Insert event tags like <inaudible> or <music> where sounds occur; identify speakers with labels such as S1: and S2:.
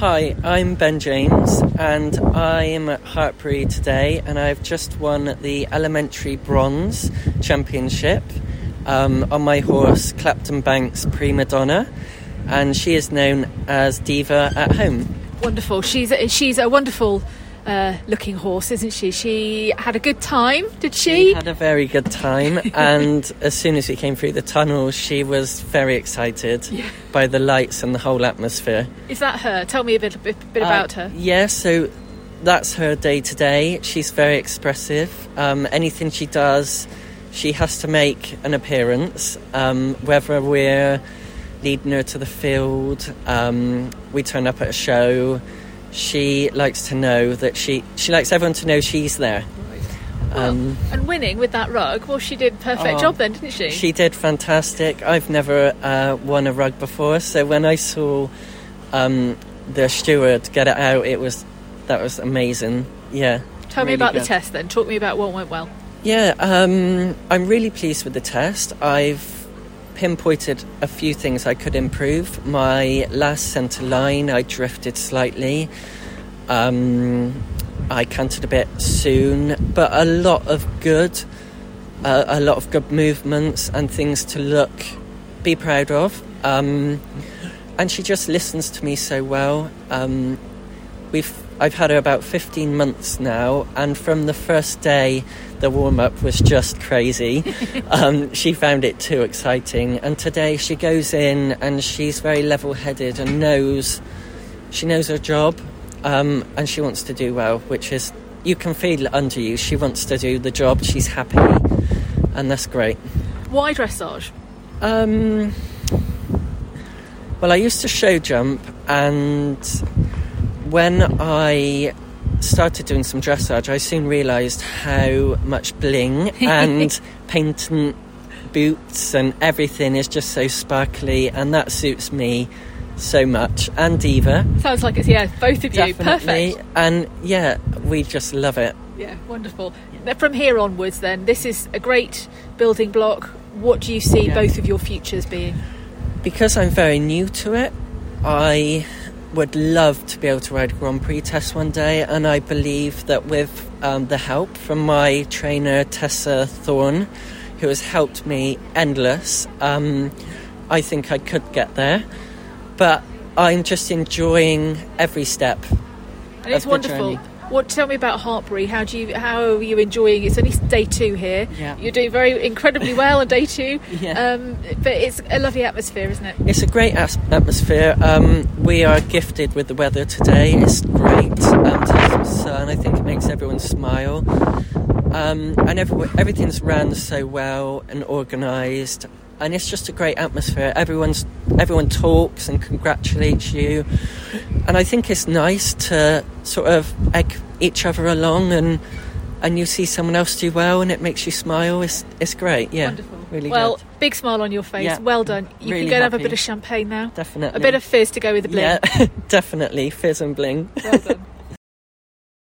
S1: Hi, I'm Ben James, and I'm at Hartpury today, and I've just won the Elementary Bronze Championship um, on my horse Clapton Banks Primadonna, and she is known as Diva at home.
S2: Wonderful. She's a, she's a wonderful uh, looking horse, isn't she? She had a good time, did she?
S1: She had a very good time, <laughs> and as soon as we came through the tunnel, she was very excited
S2: Yeah.
S1: by the lights and the whole atmosphere.
S2: Is that her? Tell me a bit, bit, bit
S1: Uh,
S2: about her.
S1: Yeah, so that's her day to day. She's very expressive. Um, anything she does, she has to make an appearance. Um, whether we're leading her to the field, um, we turn up at a show. She likes to know that she she likes everyone to know she's there. Um,
S2: And winning with that rug, well, she did perfect
S1: Oh,
S2: job then, didn't she?
S1: She did fantastic. I've never uh, won a rug before, so when I saw um, the steward get it out, it was that was amazing. Yeah.
S2: Tell me
S1: really
S2: about the test then. Talk me about what went well.
S1: Yeah, um, I'm really pleased with the test. I've pinpointed a few things I could improve. My last centre line, I drifted slightly. Um, I canted a bit soon, but a lot of good, uh, a lot of good movements and things to look, be proud of. Um, and she just listens to me so well. Um, we've I've had her about 15 months now, and from the first day, the warm up was just crazy. <laughs> um, she found it too exciting, and today she goes in and she's very level headed and knows she knows her job, um, and she wants to do well, which is you can feel it under you. She wants to do the job. She's happy, and that's great.
S2: Why dressage?
S1: Um, well, I used to show jump, and when I started doing some dressage, I soon realised how much bling <laughs> and patent boots and everything is just so sparkly, and that suits me so much. And Diva,
S2: Sounds like it's, yeah, both of you.
S1: definitely.
S2: Perfect.
S1: And yeah, we just love it.
S2: Yeah, wonderful. Now, From here onwards, then, this is a great building block. What do you see
S1: Yeah.
S2: both of your futures being?
S1: because I'm very new to it, I would love to be able to ride a Grand Prix test one day, and I believe that with um, the help from my trainer Tessa Thorne, who has helped me endless, um, I think I could get there. But I'm just enjoying every step.
S2: And it's wonderful.
S1: journey.
S2: What? Tell me about Hartpury. How do you? How are you enjoying? It's only day two here.
S1: Yeah.
S2: You're doing very incredibly well on day two. <laughs>
S1: Yeah.
S2: Um, but it's a lovely atmosphere, isn't it?
S1: It's a great as- atmosphere. Um, we are gifted with the weather today. It's great. Um, some sun, I think it makes everyone smile. Um, and every- everything's run so well and organised. And it's just a great atmosphere. Everyone's everyone talks and congratulates you, and I think it's nice to sort of egg each other along, and and you see someone else do well, and it makes you smile. It's it's great. Yeah,
S2: Wonderful.
S1: really
S2: well,
S1: good.
S2: big smile on your face.
S1: Yeah.
S2: Well done. You
S1: Really
S2: can go and have a bit of champagne now.
S1: Definitely.
S2: A bit of fizz to go with the bling.
S1: Yeah, <laughs> definitely fizz and bling.
S2: Well done. <laughs>